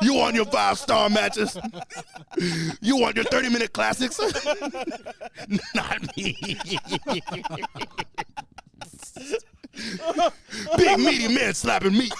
You want your five star matches? You want your 30 minute classics? Not me. Big meaty man slapping meat.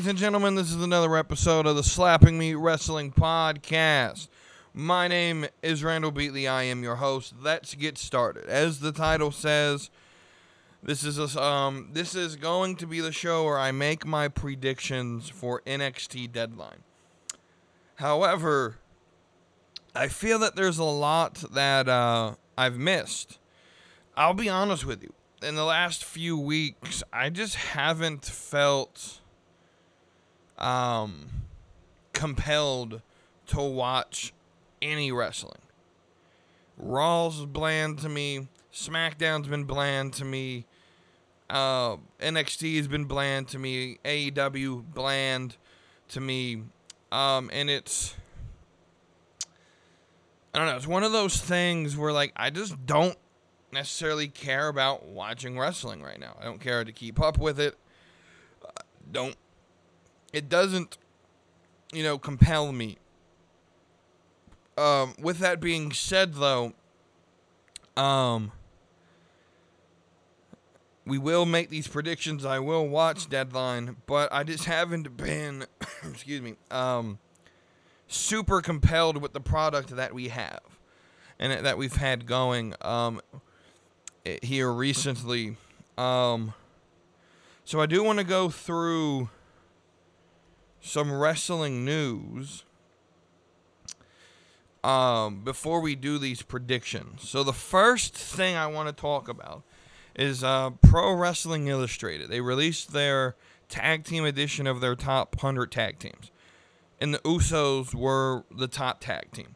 Ladies and gentlemen? This is another episode of the Slapping Me Wrestling Podcast. My name is Randall Beatley. I am your host. Let's get started. As the title says, this is a, um this is going to be the show where I make my predictions for NXT Deadline. However, I feel that there's a lot that uh, I've missed. I'll be honest with you. In the last few weeks, I just haven't felt um, compelled to watch any wrestling. Raw's bland to me. SmackDown's been bland to me. Uh, NXT has been bland to me. AEW bland to me. Um, and it's I don't know. It's one of those things where like I just don't necessarily care about watching wrestling right now. I don't care to keep up with it. Uh, don't. It doesn't, you know, compel me. Um, with that being said, though, um, we will make these predictions. I will watch Deadline, but I just haven't been, excuse me, um, super compelled with the product that we have and that we've had going um, here recently. Um, so I do want to go through some wrestling news um, before we do these predictions. So the first thing I want to talk about is uh, Pro Wrestling Illustrated. They released their tag team edition of their top 100 tag teams. And the Usos were the top tag team.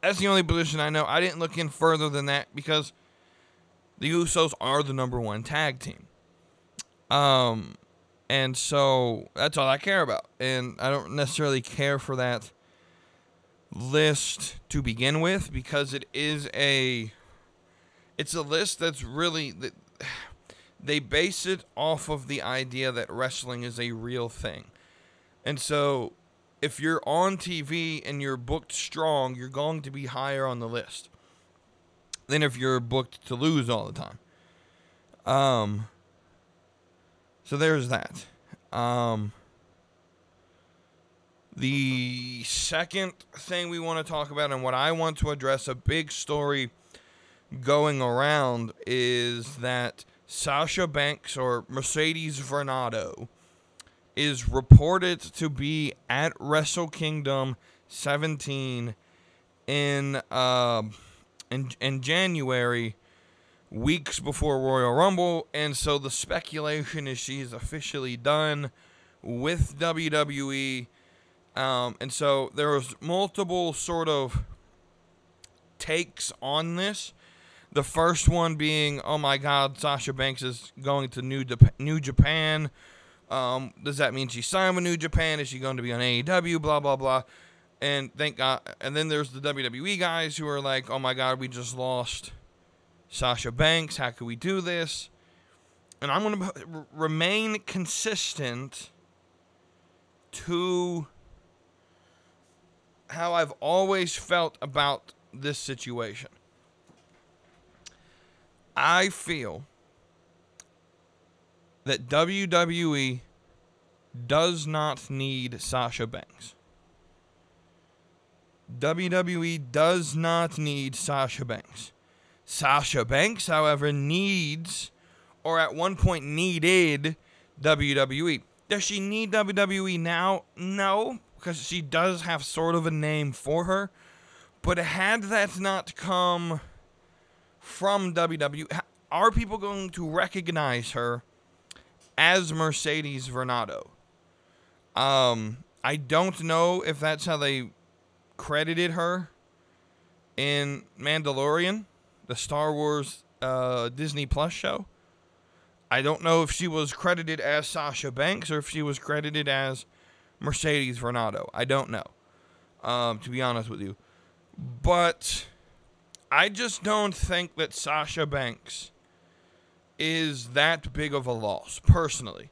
That's the only position I know. I didn't look in further than that because the Usos are the number one tag team. Um, and so that's all I care about. And I don't necessarily care for that list to begin with because it is a it's a list that's really they base it off of the idea that wrestling is a real thing. And so if you're on TV and you're booked strong, you're going to be higher on the list than if you're booked to lose all the time. Um so there's that. Um the second thing we want to talk about and what I want to address a big story going around is that Sasha Banks or Mercedes Varnado is reported to be at Wrestle Kingdom 17 in uh, in in January, weeks before Royal Rumble, and so the speculation is she's officially done with WWE. Um, and so there was multiple sort of takes on this. The first one being, oh my God, Sasha Banks is going to New Dep- New Japan. Um, does that mean she signed with New Japan? Is she going to be on AEW? Blah blah blah. And thank God. And then there's the WWE guys who are like, oh my God, we just lost Sasha Banks. How can we do this? And I'm going to remain consistent to how I've always felt about this situation. I feel that WWE does not need Sasha Banks. WWE does not need Sasha Banks. Sasha Banks, however, needs, or at one point needed, WWE. Does she need WWE now? No, because she does have sort of a name for her. But had that not come from WWE, are people going to recognize her as Mercedes Varnado? Um, I don't know if that's how they credited her in Mandalorian, the Star Wars uh, Disney Plus show. I don't know if she was credited as Sasha Banks or if she was credited as Mercedes Renato. I don't know, um, to be honest with you. But I just don't think that Sasha Banks is that big of a loss, personally.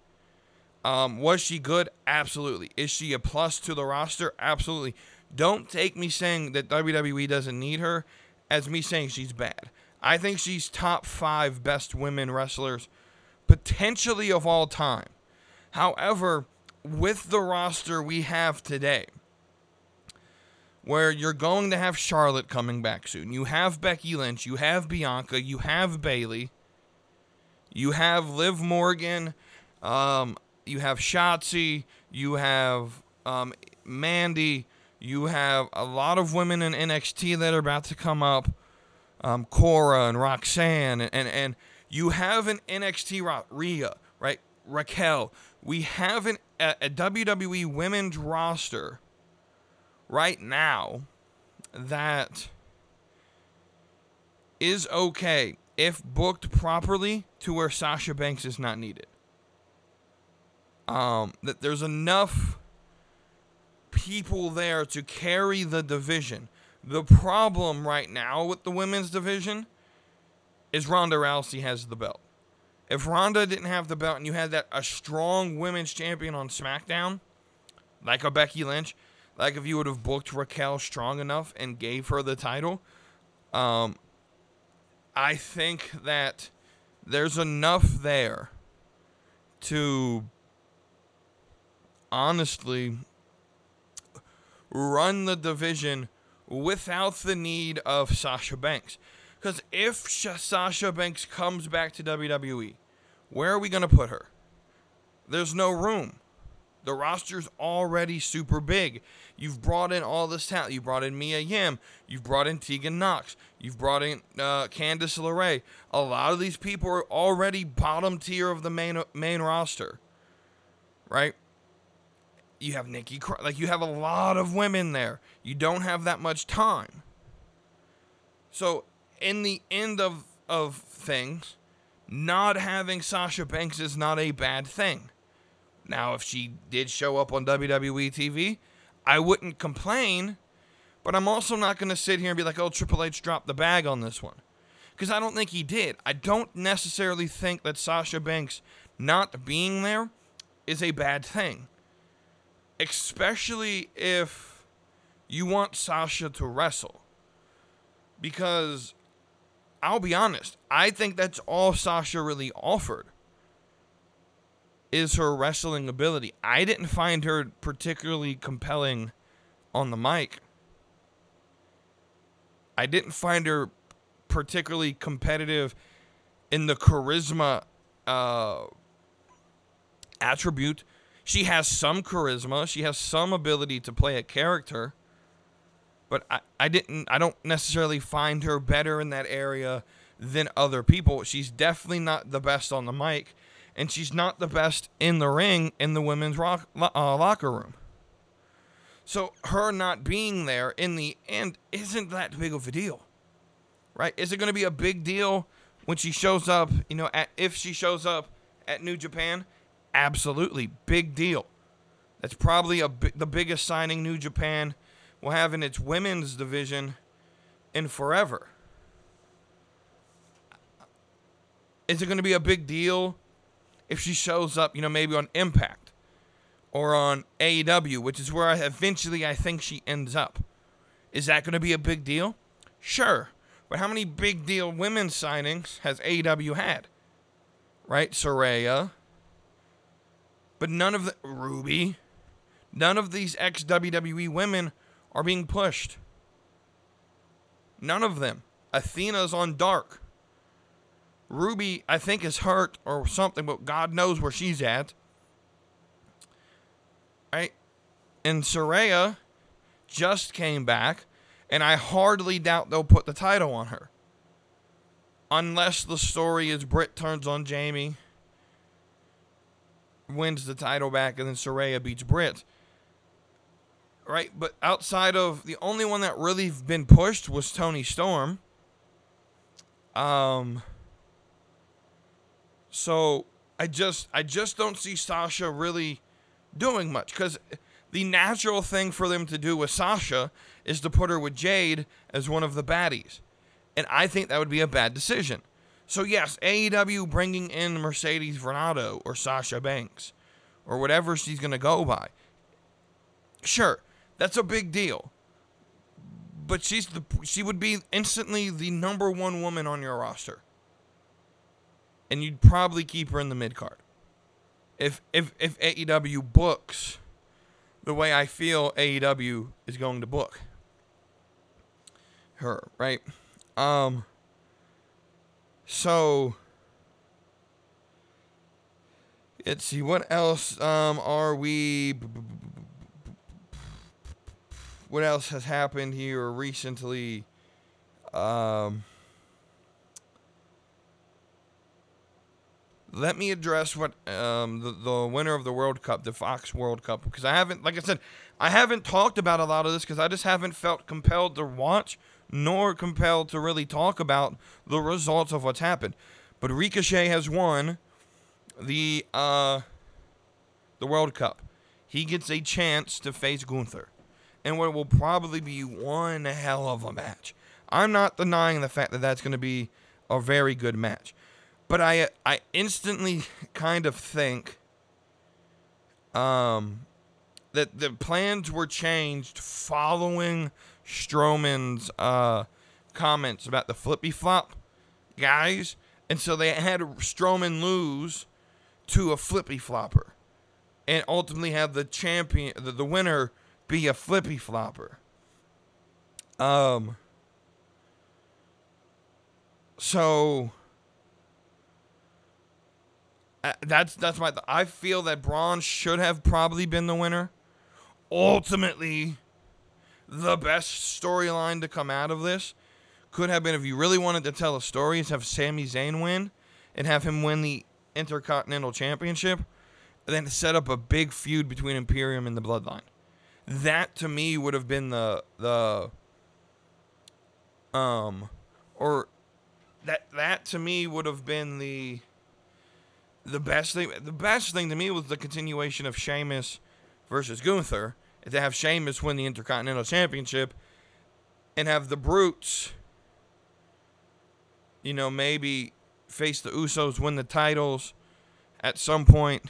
Um, was she good? Absolutely. Is she a plus to the roster? Absolutely. Don't take me saying that WWE doesn't need her as me saying she's bad. I think she's top five best women wrestlers potentially of all time. However, with the roster we have today, where you're going to have Charlotte coming back soon, you have Becky Lynch, you have Bianca, you have Bayley, you have Liv Morgan, um, you have Shotzi, you have um, Mandy, you have a lot of women in NXT that are about to come up, um, Cora and Roxanne, and, and, and you have an NXT Ra- Rhea, right? Raquel. We have an, a, a WWE women's roster right now that is okay if booked properly to where Sasha Banks is not needed. Um, that there's enough people there to carry the division. The problem right now with the women's division is Ronda Rousey has the belt. If Ronda didn't have the belt and you had that a strong women's champion on SmackDown, like a Becky Lynch, like if you would have booked Raquel strong enough and gave her the title, um, I think that there's enough there to honestly run the division without the need of Sasha Banks. Because if Sasha Banks comes back to WWE, where are we going to put her? There's no room. The roster's already super big. You've brought in all this talent. You brought in Mia Yim. You've brought in Tegan Nox. You've brought in uh, Candice LeRae. A lot of these people are already bottom tier of the main main roster, right? You have Nikki, like you have a lot of women there. You don't have that much time. So in the end of of things, not having Sasha Banks is not a bad thing. Now, if she did show up on WWE TV, I wouldn't complain, but I'm also not going to sit here and be like, oh, Triple H dropped the bag on this one. Because I don't think he did. I don't necessarily think that Sasha Banks not being there is a bad thing. Especially if you want Sasha to wrestle. Because I'll be honest, I think that's all Sasha really offered is her wrestling ability. I didn't find her particularly compelling on the mic. I didn't find her particularly competitive in the charisma uh, attribute. She has some charisma. She has some ability to play a character but I, I didn't I don't necessarily find her better in that area than other people. She's definitely not the best on the mic, and she's not the best in the ring in the women's rock, uh, locker room. So her not being there in the end isn't that big of a deal, right? Is it going to be a big deal when she shows up? You know, at, if she shows up at New Japan, absolutely big deal. That's probably a the biggest signing New Japan will have in its women's division in forever. Is it going to be a big deal if she shows up, you know, maybe on Impact or on AEW, which is where I eventually I think she ends up? Is that going to be a big deal? Sure. But how many big deal women's signings has AEW had? Right? Saraya. But none of the Ruby. None of these ex WWE women are being pushed. None of them. Athena's on dark. Ruby, I think, is hurt or something, but God knows where she's at. Right? And Saraya just came back, and I hardly doubt they'll put the title on her. unless the story is Britt turns on Jamie, wins the title back, and then Saraya beats Britt. Right, but outside of the only one that really been pushed was Toni Storm. Um. So I just I just don't see Sasha really doing much because the natural thing for them to do with Sasha is to put her with Jade as one of the baddies. And I think that would be a bad decision. So, yes, AEW bringing in Mercedes Varnado or Sasha Banks or whatever she's going to go by. Sure, that's a big deal. But she's the she would be instantly the number one woman on your roster. And you'd probably keep her in the mid card. If if if AEW books the way I feel AEW is going to book her, right? Um so let's see what else um are we what else has happened here recently? Um let me address what um, the, the winner of the World Cup, the Fox World Cup, because I haven't, like I said, I haven't talked about a lot of this because I just haven't felt compelled to watch nor compelled to really talk about the results of what's happened. But Ricochet has won the uh, the World Cup. He gets a chance to face Gunther, and what will probably be one hell of a match. I'm not denying the fact that that's going to be a very good match. But I I instantly kind of think um that the plans were changed following Strowman's uh, comments about the flippy flop guys, and so they had Strowman lose to a flippy flopper, and ultimately have the champion, the, the winner, be a flippy flopper. Um. So uh, that's that's my. I feel that Braun should have probably been the winner. Ultimately, the best storyline to come out of this could have been if you really wanted to tell a story, is have Sami Zayn win and have him win the Intercontinental Championship, and then set up a big feud between Imperium and the Bloodline. That to me would have been the the um or that that to me would have been the the best thing the best thing to me was the continuation of Sheamus versus Gunther. To have Sheamus win the Intercontinental Championship and have the Brutes, you know, maybe face the Usos, win the titles at some point,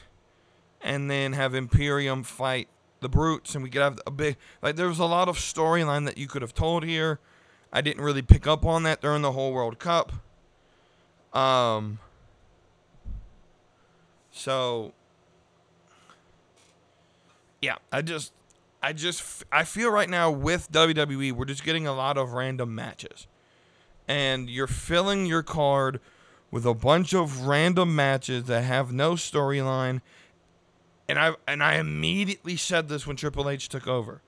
and then have Imperium fight the Brutes, and we could have a big like. There was a lot of storyline that you could have told here. I didn't really pick up on that during the whole World Cup. Um, so yeah, I just I just I feel right now with WWE we're just getting a lot of random matches. And you're filling your card with a bunch of random matches that have no storyline. And I and I immediately said this when Triple H took over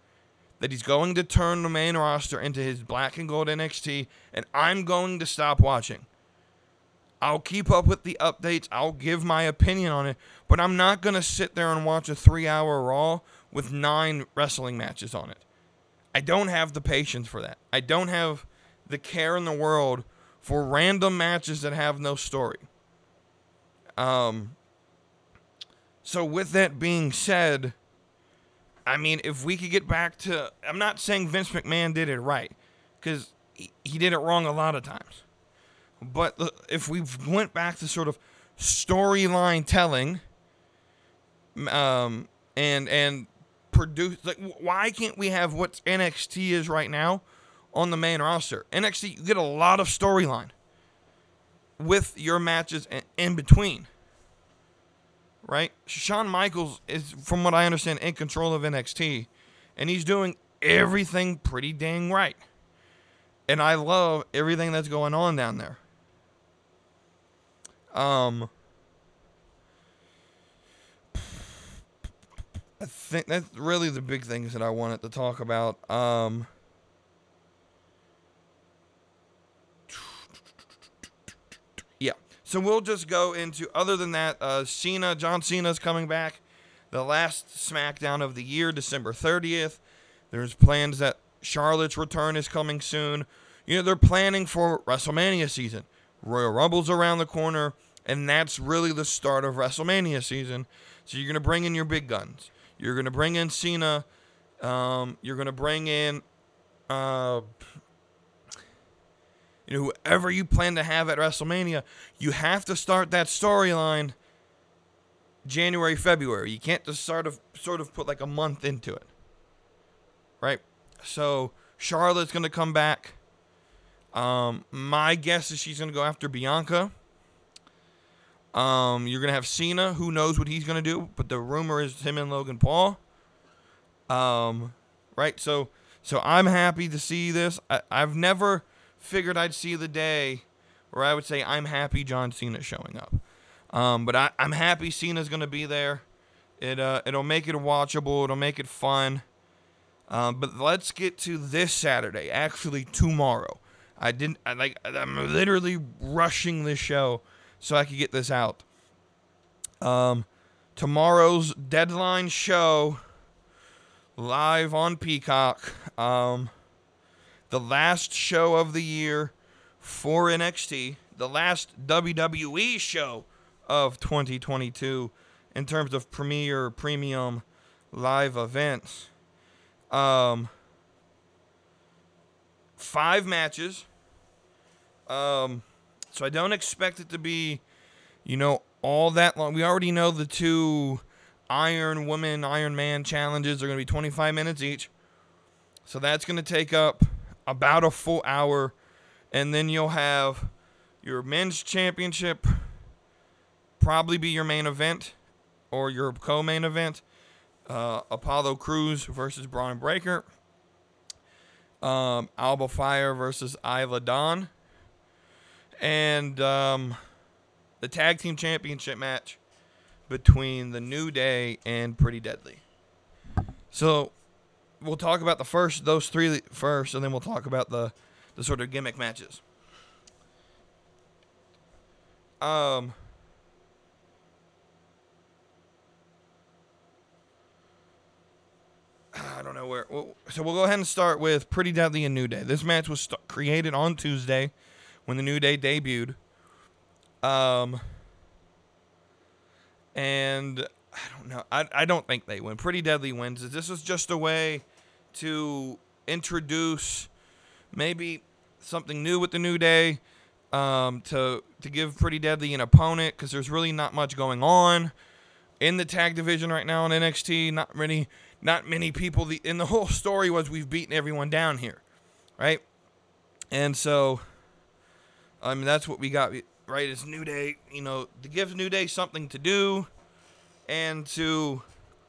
that he's going to turn the main roster into his black and gold NXT and I'm going to stop watching. I'll keep up with the updates. I'll give my opinion on it, but I'm not going to sit there and watch a three hour Raw with nine wrestling matches on it. I don't have the patience for that. I don't have the care in the world for random matches that have no story. Um, so, with that being said, I mean, if we could get back to. I'm not saying Vince McMahon did it right, because he, he did it wrong a lot of times. But if we went back to sort of storyline telling, um, and and produce like why can't we have what NXT is right now on the main roster? NXT you get a lot of storyline with your matches in between. Right? Shawn Michaels is from what I understand in control of NXT and he's doing everything pretty dang right. And I love everything that's going on down there. Um, I think that's really the big things that I wanted to talk about. Um, yeah. So we'll just go into other than that. Uh, Cena, John Cena's coming back. The last SmackDown of the year, December 30th. There's plans that Charlotte's return is coming soon. You know, they're planning for WrestleMania season. Royal Rumble's around the corner, and that's really the start of WrestleMania season. So you're going to bring in your big guns. You're going to bring in Cena. Um, you're going to bring in, uh, you know, whoever you plan to have at WrestleMania. You have to start that storyline January, February. You can't just sort of sort of put like a month into it, right? So Charlotte's going to come back. Um, my guess is she's going to go after Bianca. Um, you're to have Cena. Who knows what he's to do? But the rumor is him and Logan Paul. Um, right. So, so I'm happy to see this. I, I've never figured I'd see the day where I would say I'm happy John Cena's showing up. Um, but I, I'm happy Cena's to be there. It uh, it'll make it watchable. It'll make it fun. Um, but let's get to this Saturday. Actually, tomorrow. I didn't I, like I'm literally rushing this show so I could get this out. Um, tomorrow's deadline show live on Peacock. Um, the last show of the year for NXT, the last WWE show of 2022 in terms of premier premium live events. Um, five matches um, so I don't expect it to be, you know, all that long. We already know the two Iron Woman, Iron Man challenges are going to be 25 minutes each. So that's going to take up about a full hour. And then you'll have your men's championship probably be your main event or your co main event. Uh, Apollo Crews versus Bron Breakker. Um, Alba Fyre versus Isla Dawn and um, the tag team championship match between the New Day and Pretty Deadly. So we'll talk about the first those three first, and then we'll talk about the the sort of gimmick matches. Um. I don't know where. So we'll go ahead and start with Pretty Deadly and New Day. This match was st- created on Tuesday when the New Day debuted. Um, and I don't know. I, I don't think they win. Pretty Deadly wins. This was just a way to introduce maybe something new with the New Day. Um, to to give Pretty Deadly an opponent because there's really not much going on in the tag division right now in NXT. Not many, not many people. The and the whole story was we've beaten everyone down here, right? And so I mean, that's what we got, right? It's New Day, you know, to give New Day something to do and to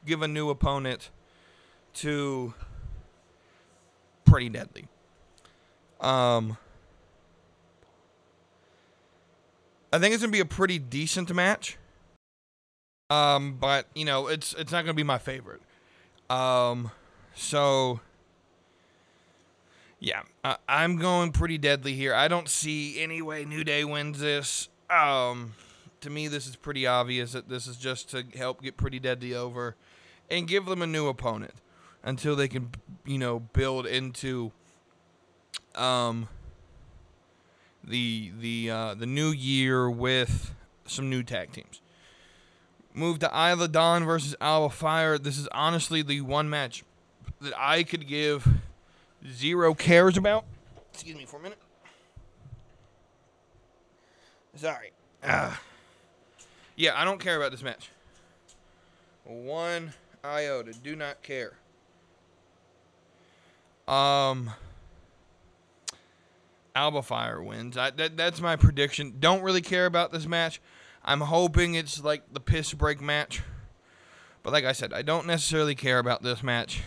give a new opponent to Pretty Deadly. Um, I think it's gonna be a pretty decent match. Um, but you know, it's it's not gonna be my favorite. Um, so yeah, uh, I'm going pretty deadly here. I don't see any way New Day wins this. Um, to me, this is pretty obvious that this is just to help get Pretty Deadly over and give them a new opponent until they can, you know, build into um the the uh, the new year with some new tag teams. Move to Isla Dawn versus Alba Fyre. This is honestly the one match that I could give zero cares about. Excuse me for a minute. Sorry. Uh, yeah, I don't care about this match. One iota. Do not care. Um, Alba Fyre wins. I, that, that's my prediction. Don't really care about this match. I'm hoping it's like the piss break match. But like I said, I don't necessarily care about this match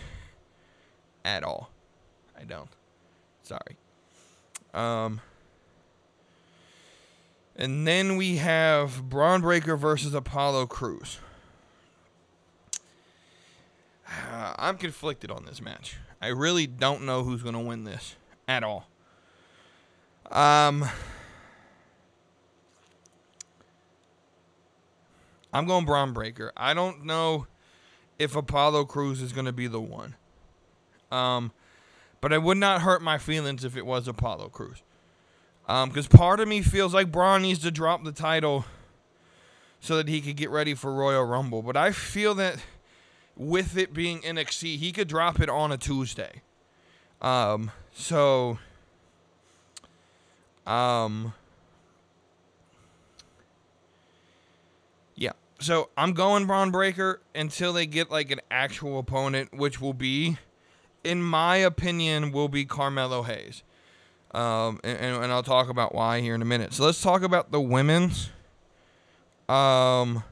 at all. I don't. Sorry. Um, and then we have Bron Breakker versus Apollo Crews. Uh, I'm conflicted on this match. I really don't know who's going to win this at all. Um, I'm going Bron Breakker. I don't know if Apollo Crews is going to be the one. Um, but it would not hurt my feelings if it was Apollo Crews. Because um, part of me feels like Bron needs to drop the title so that he could get ready for Royal Rumble. But I feel that with it being NXT, he could drop it on a Tuesday. Um, so, um, yeah. So I'm going Bron Breakker until they get like an actual opponent, which will be, in my opinion, will be Carmelo Hayes. Um, and, and I'll talk about why here in a minute. So let's talk about the women's. Um,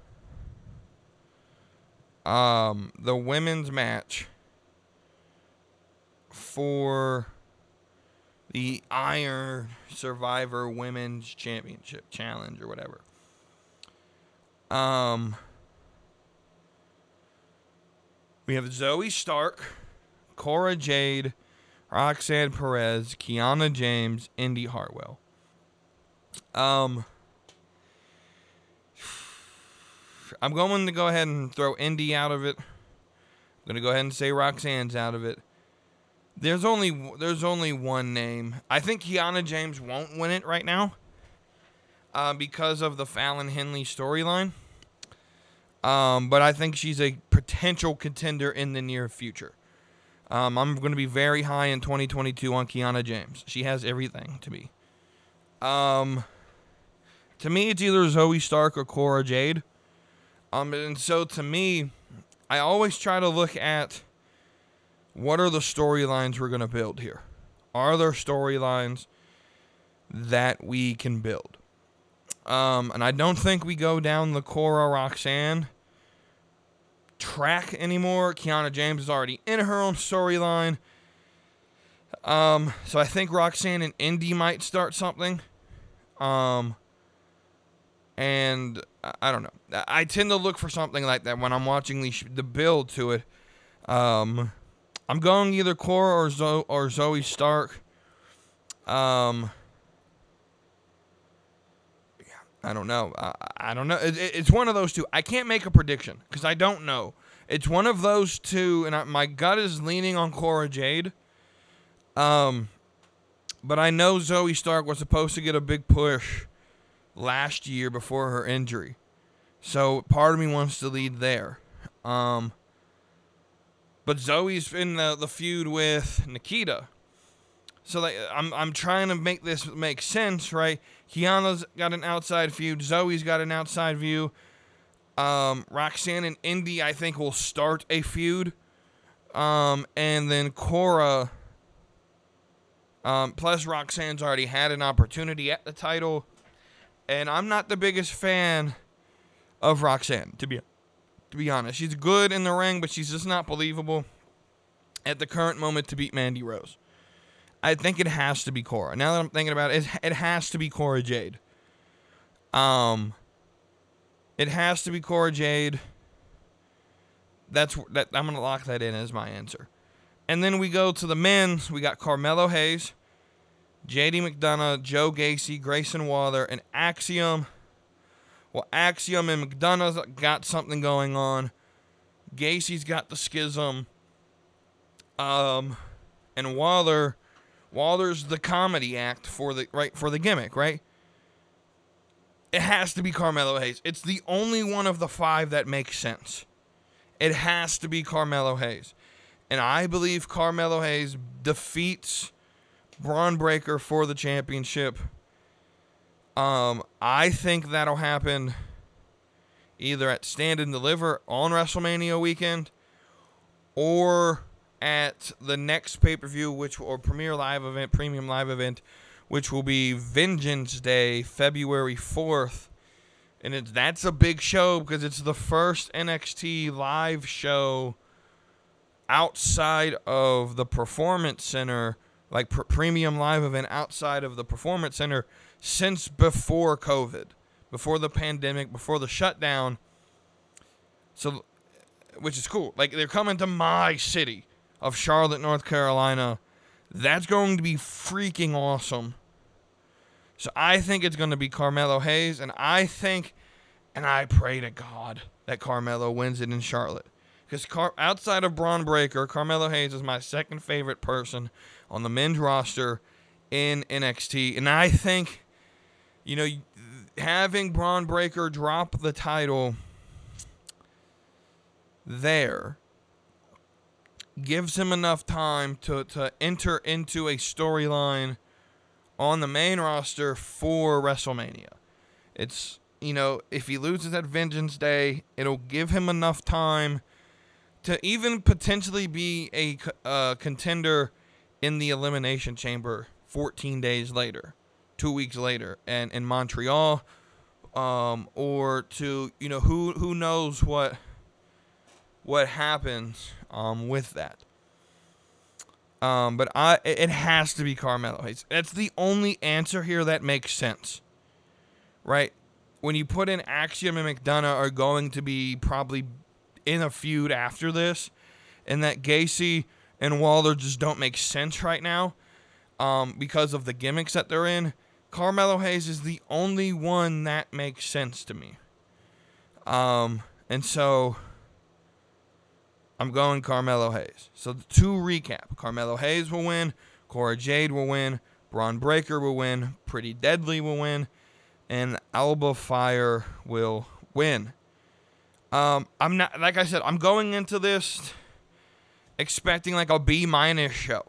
um, the women's match for the Iron Survivor Women's Championship Challenge or whatever. Um, we have Zoey Stark, Cora Jade, Roxanne Perez, Kiana James, Indy Hartwell. Um, I'm going to go ahead and throw Indy out of it. I'm going to go ahead and say Roxanne's out of it. There's only there's only one name. I think Kiana James won't win it right now. Uh, because of the Fallon Henley storyline. Um, but I think she's a potential contender in the near future. Um, I'm going to be very high in 2022 on Kiana James. She has everything to be. Um, to me, it's either Zoey Stark or Cora Jade. Um, and so to me, I always try to look at what are the storylines we're going to build here? Are there storylines that we can build? Um, and I don't think we go down the Cora Roxanne track anymore. Kiana James is already in her own storyline. Um, so I think Roxanne and Indy might start something. Um, and I don't know. I tend to look for something like that when I'm watching the the build to it. Um, I'm going either Cora or Zo- or Zoey Stark. Um, I don't know. I, I don't know. It, it, it's one of those two. I can't make a prediction because I don't know. It's one of those two, and I, my gut is leaning on Cora Jade. Um, but I know Zoey Stark was supposed to get a big push last year before her injury. So part of me wants to lead there. Um, but Zoey's in the, the feud with Nikita. So like, I'm I'm trying to make this make sense, right? Kiana's got an outside feud. Zoey's got an outside view. Um, Roxanne and Indy, I think, will start a feud. Um, and then Cora. Um, plus, Roxanne's already had an opportunity at the title and I'm not the biggest fan of Roxanne to be to be honest. She's good in the ring, but she's just not believable at the current moment to beat Mandy Rose. I think it has to be Cora. Now that I'm thinking about it, it, has to be Cora Jade. Um, it has to be Cora Jade. That's that. I'm gonna lock that in as my answer. And then we go to the men's. We got Carmelo Hayes, JD McDonagh, Joe Gacy, Grayson Waller, and Axiom. Well, Axiom and McDonagh's got something going on. Gacy's got the schism. Um, and Waller, Waller's the comedy act for the right for the gimmick, right? It has to be Carmelo Hayes. It's the only one of the five that makes sense. It has to be Carmelo Hayes. And I believe Carmelo Hayes defeats Bron Breakker for the championship. Um, I think that'll happen either at Stand and Deliver on WrestleMania weekend or at the next pay per view, which or premiere live event, premium live event, which will be Vengeance Day, February fourth, and it's that's a big show because it's the first NXT live show outside of the Performance Center like pr- premium live event outside of the performance center since before COVID, before the pandemic, before the shutdown. So, which is cool. Like they're coming to my city of Charlotte, North Carolina. That's going to be freaking awesome. So I think it's going to be Carmelo Hayes, and I think And I pray to God that Carmelo wins it in Charlotte. Because Car- outside of Bron Breakker, Carmelo Hayes is my second favorite person on the men's roster in NXT. And I think, you know, having Bron Breakker drop the title there gives him enough time to, to enter into a storyline on the main roster for WrestleMania. It's, you know, if he loses at Vengeance Day, it'll give him enough time to even potentially be a uh, contender in the Elimination Chamber 14 days later, two weeks later, and in Montreal, um, or to, you know, who who knows what what happens um, with that. Um, but I, it has to be Carmelo Hayes. That's the only answer here that makes sense, right? When you put in Axiom and McDonagh are going to be probably in a feud after this, and that Gacy and Waller just don't make sense right now, um, because of the gimmicks that they're in. Carmelo Hayes is the only one that makes sense to me. Um, and so I'm going Carmelo Hayes. So to recap, Carmelo Hayes will win, Cora Jade will win, Bron Breakker will win, Pretty Deadly will win, and Alba Fyre will win. Um, I'm not like I said, I'm going into this expecting like a B minus show.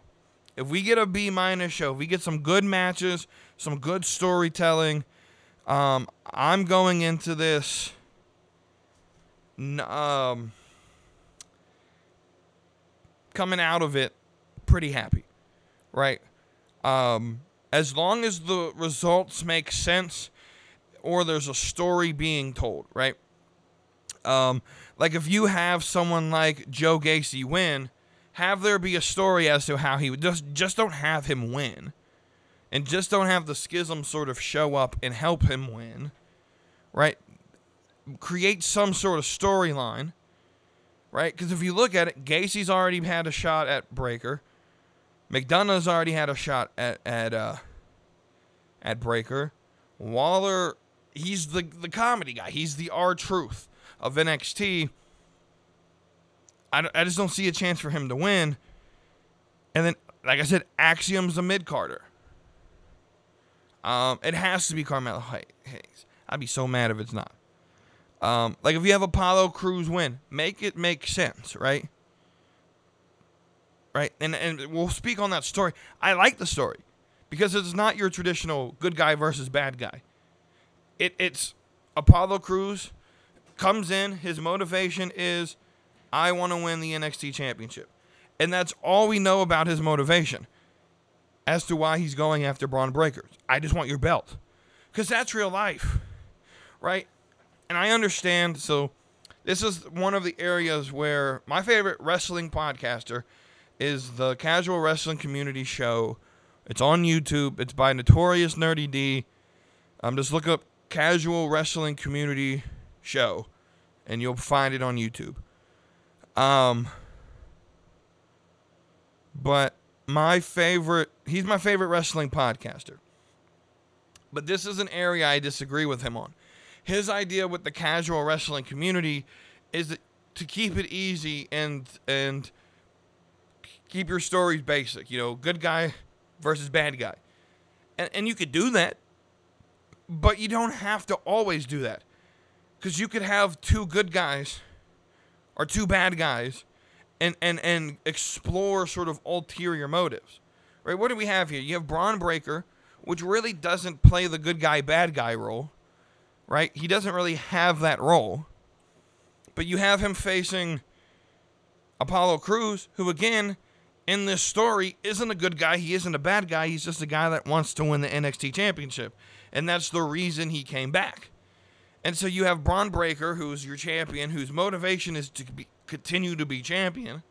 If we get a B minus show, if we get some good matches, some good storytelling, um, I'm going into this. Um, coming out of it pretty happy, right? Um, as long as the results make sense or there's a story being told, right? Um, like if you have someone like Joe Gacy win, have there be a story as to how he would just just don't have him win, and just don't have the schism sort of show up and help him win, right? Create some sort of storyline right? Because if you look at it, Gacy's already had a shot at Breakker. McDonagh's already had a shot at at uh, at Breakker. Waller, he's the the comedy guy. He's the R-Truth of NXT. I, I just don't see a chance for him to win. And then, like I said, Axiom's a mid Carter. Um, it has to be Carmelo Hayes. I'd be so mad if it's not. Um, like if you have Apollo Crews win, make it make sense, right? Right, and and we'll speak on that story. I like the story because it's not your traditional good guy versus bad guy. It it's Apollo Crews comes in. His motivation is, I want to win the NXT Championship, and that's all we know about his motivation as to why he's going after Bron Breakkers. I just want your belt, because that's real life, right? And I understand. So, this is one of the areas where my favorite wrestling podcaster is the Casual Wrestling Community Show. It's on YouTube. It's by Notorious Nerdy D. Um, just look up Casual Wrestling Community Show, and you'll find it on YouTube. Um, but my favorite, he's my favorite wrestling podcaster. But this is an area I disagree with him on his idea with the casual wrestling community is to keep it easy and and keep your stories basic. You know, good guy versus bad guy, and and you could do that, but you don't have to always do that, because you could have two good guys or two bad guys, and and and explore sort of ulterior motives. Right? What do we have here? You have Bron Breakker, which really doesn't play the good guy bad guy role right? He doesn't really have that role. But you have him facing Apollo Crews, who, again, in this story, isn't a good guy. He isn't a bad guy. He's just a guy that wants to win the NXT Championship. And that's the reason he came back. And so you have Bron Breakker, who's your champion, whose motivation is to be, continue to be champion,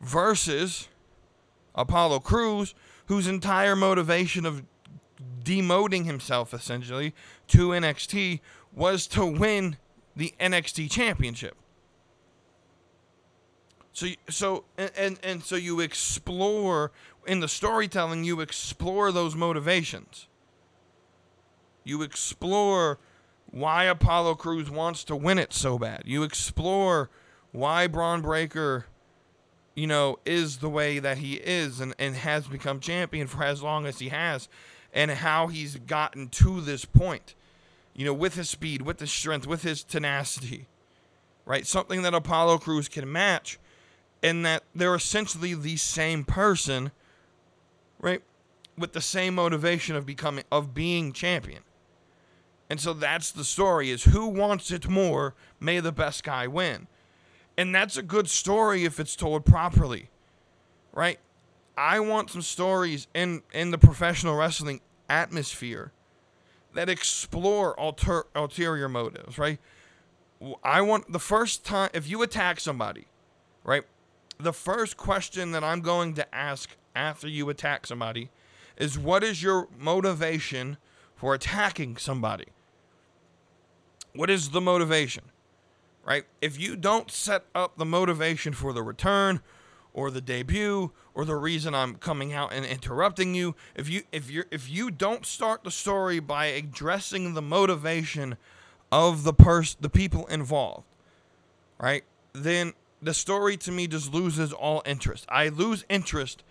versus Apollo Crews, whose entire motivation of demoting himself essentially to NXT was to win the NXT championship. So so and, and so you explore in the storytelling you explore those motivations. You explore why Apollo Crews wants to win it so bad. You explore why Bron Breakker, you know, is the way that he is and, and has become champion for as long as he has, and how he's gotten to this point. You know, with his speed, with his strength, with his tenacity, right? Something that Apollo Crews can match, and that they're essentially the same person, right? With the same motivation of becoming, of being champion. And so that's the story is who wants it more, may the best guy win. And that's a good story if it's told properly. Right? I want some stories in in the professional wrestling atmosphere that explore alter, ulterior motives, right? I want the first time if you attack somebody, right? The first question that I'm going to ask after you attack somebody is what is your motivation for attacking somebody? What is the motivation? Right? If you don't set up the motivation for the return or the debut or the reason I'm coming out and interrupting you, if you if you if you don't start the story by addressing the motivation of the person the people involved, right? Then the story to me just loses all interest. I lose interest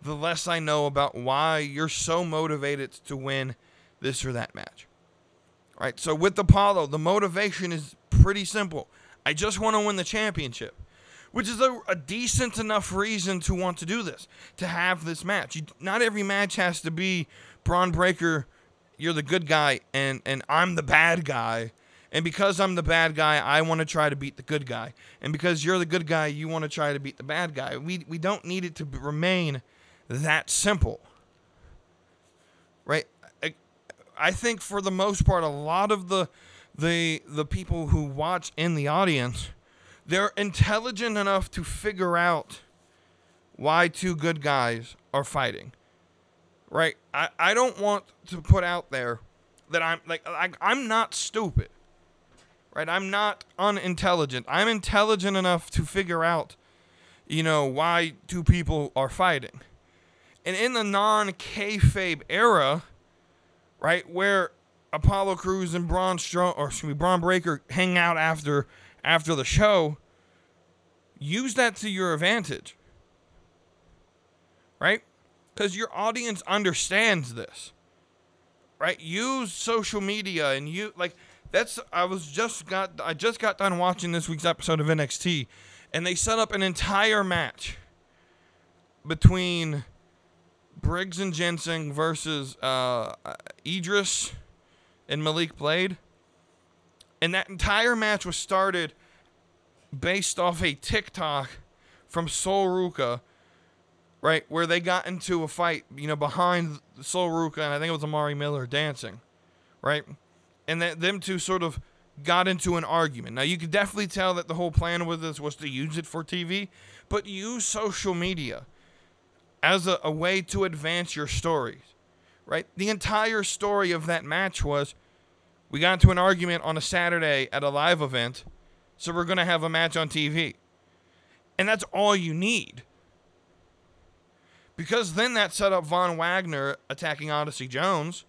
the less I know about why you're so motivated to win this or that match right? So with Apollo, the motivation is pretty simple. I just want to win the championship, which is a, a, decent enough reason to want to do this, to have this match. You, not every match has to be Bron Breakker, you're the good guy, and, and I'm the bad guy. And because I'm the bad guy, I want to try to beat the good guy. And because you're the good guy, you want to try to beat the bad guy. We, we don't need it to remain that simple. Right? I think for the most part, a lot of the the the people who watch in the audience, they're intelligent enough to figure out why two good guys are fighting. Right? I, I don't want to put out there that I'm like, like I'm not stupid. Right? I'm not unintelligent. I'm intelligent enough to figure out, you know, why two people are fighting. And in the non kayfabe era, right? Where Apollo Crews and Braun Strowman, or excuse me, Bron Breakker hang out after after the show. Use that to your advantage, right? Because your audience understands this, right? Use social media and you like that's. I was just got I just got done watching this week's episode of NXT, and they set up an entire match between Briggs and Jensen versus uh, Edris and Malik Blade. And that entire match was started based off a TikTok from Sol Ruca, right, where they got into a fight, you know, behind Sol Ruca, and I think it was Amari Miller dancing, right? And that them two sort of got into an argument. Now, you could definitely tell that the whole plan with this was to use it for TV, but use social media as a, a way to advance your stories, right? The entire story of that match was we got into an argument on a Saturday at a live event, so we're going to have a match on TV. And that's all you need. Because then that set up Von Wagner attacking Odyssey Jones.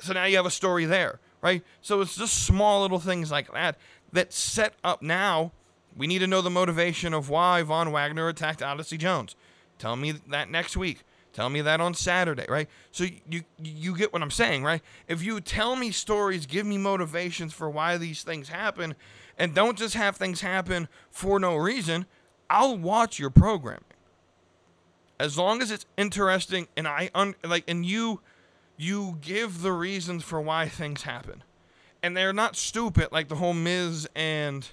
So now you have a story there, right? So it's just small little things like that that set up now we need to know the motivation of why Von Wagner attacked Odyssey Jones. Tell me that next week. Tell me that on Saturday, right? So you you get what I'm saying, right? If you tell me stories, give me motivations for why these things happen, and don't just have things happen for no reason, I'll watch your programming. As long as it's interesting and I un- like and you you give the reasons for why things happen. And they're not stupid like the whole Miz and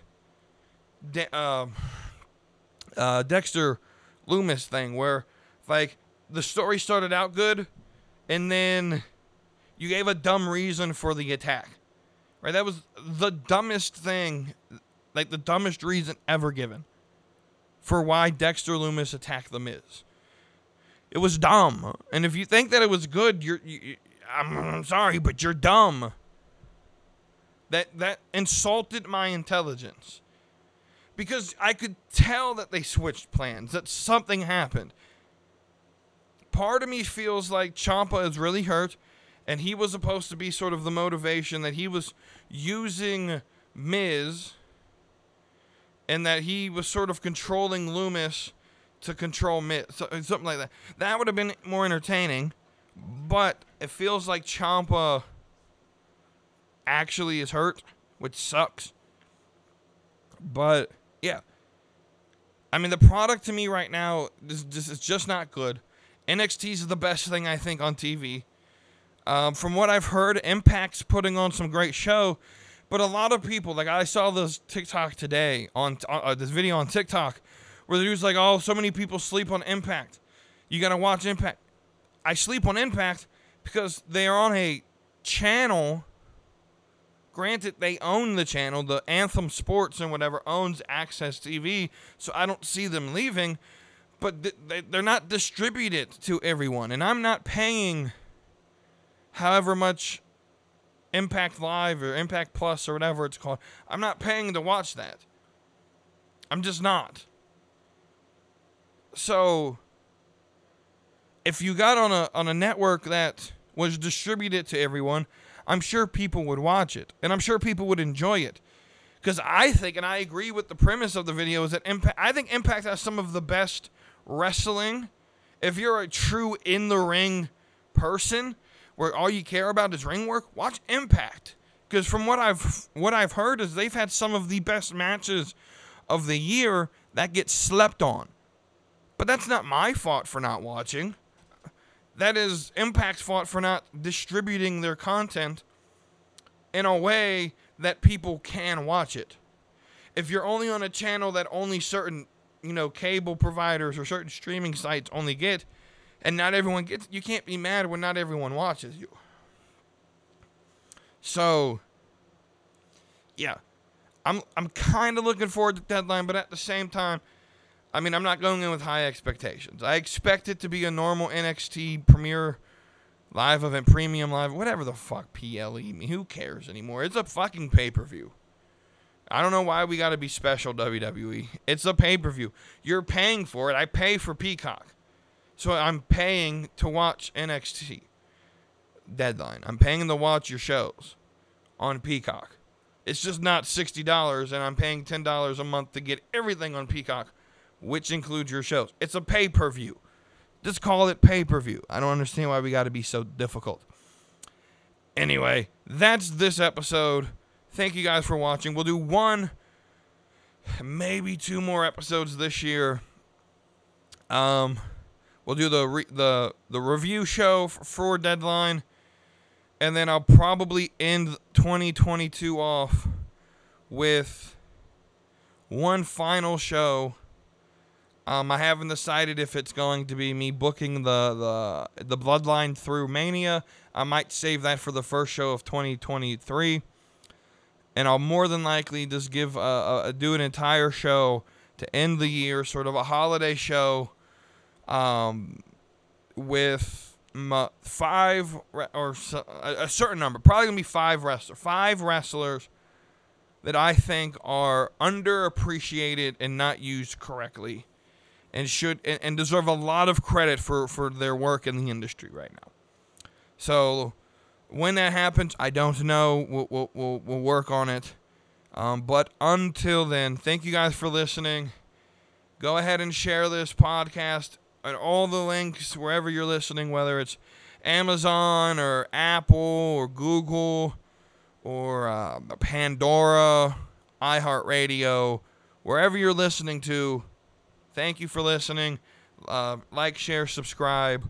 De- uh, uh, Dexter Lumis thing where like the story started out good and then you gave a dumb reason for the attack. Right? That was the dumbest thing, like the dumbest reason ever given for why Dexter Lumis attacked the Miz. It was dumb. And if you think that it was good, you're you, I'm, I'm sorry, but you're dumb. That that insulted my intelligence because I could tell that they switched plans, that something happened. Part of me feels like Ciampa is really hurt, and he was supposed to be sort of the motivation that he was using Miz and that he was sort of controlling Lumis to control Miz, something like that. That would have been more entertaining, but it feels like Ciampa actually is hurt, which sucks. But yeah, I mean the product to me right now is just is just not good. NXT is the best thing I think on TV. Um, from what I've heard, Impact's putting on some great show, but a lot of people like I saw this TikTok today on uh, this video on TikTok where the dude's like, "Oh, so many people sleep on Impact. You gotta watch Impact." I sleep on Impact because they are on a channel. Granted, they own the channel. The Anthem Sports and whatever owns AXS TV, so I don't see them leaving. But th- they- they're not distributed to everyone, and I'm not paying however much Impact Live or Impact Plus or whatever it's called. I'm not paying to watch that. I'm just not. So if you got on a on a network that was distributed to everyone, I'm sure people would watch it, and I'm sure people would enjoy it. Because I think, and I agree with the premise of the video, is that Impact. I think Impact has some of the best wrestling. If you're a true in the ring person, where all you care about is ring work, watch Impact. Because from what I've what I've heard is they've had some of the best matches of the year that get slept on. But that's not my fault for not watching. That is Impact's fault for not distributing their content in a way that people can watch it. If you're only on a channel that only certain, you know, cable providers or certain streaming sites only get, and not everyone gets, you can't be mad when not everyone watches you. So, yeah, I'm I'm kind of looking forward to the deadline, but at the same time, I mean, I'm not going in with high expectations. I expect it to be a normal NXT premiere live event, premium live, whatever the fuck PLE. Who cares anymore? It's a fucking pay per view. I don't know why we got to be special, WWE. It's a pay per view. You're paying for it. I pay for Peacock. So I'm paying to watch NXT Deadline. I'm paying to watch your shows on Peacock. It's just not $60 and I'm paying $10 a month to get everything on Peacock, which includes your shows. It's a pay per view. Just call it pay per view. I don't understand why we got to be so difficult. Anyway, that's this episode. Thank you guys for watching. We'll do one, maybe two more episodes this year. Um, we'll do the re- the the review show for Deadline, and then I'll probably end 2022 off with one final show. Um, I haven't decided if it's going to be me booking the the the Bloodline through Mania. I might save that for the first show of 2023, and I'll more than likely just give a, a do an entire show to end the year, sort of a holiday show, um, with m- five re- or so, a, a certain number, probably gonna be five wrestlers, five wrestlers that I think are underappreciated and not used correctly and should and, and deserve a lot of credit for for their work in the industry right now. So when that happens, I don't know. We'll we'll we'll, we'll work on it. Um, but until then, thank you guys for listening. Go ahead and share this podcast and all the links wherever you're listening, whether it's Amazon or Apple or Google or uh, Pandora, iHeartRadio, wherever you're listening to. Thank you for listening. Uh, like, share, subscribe,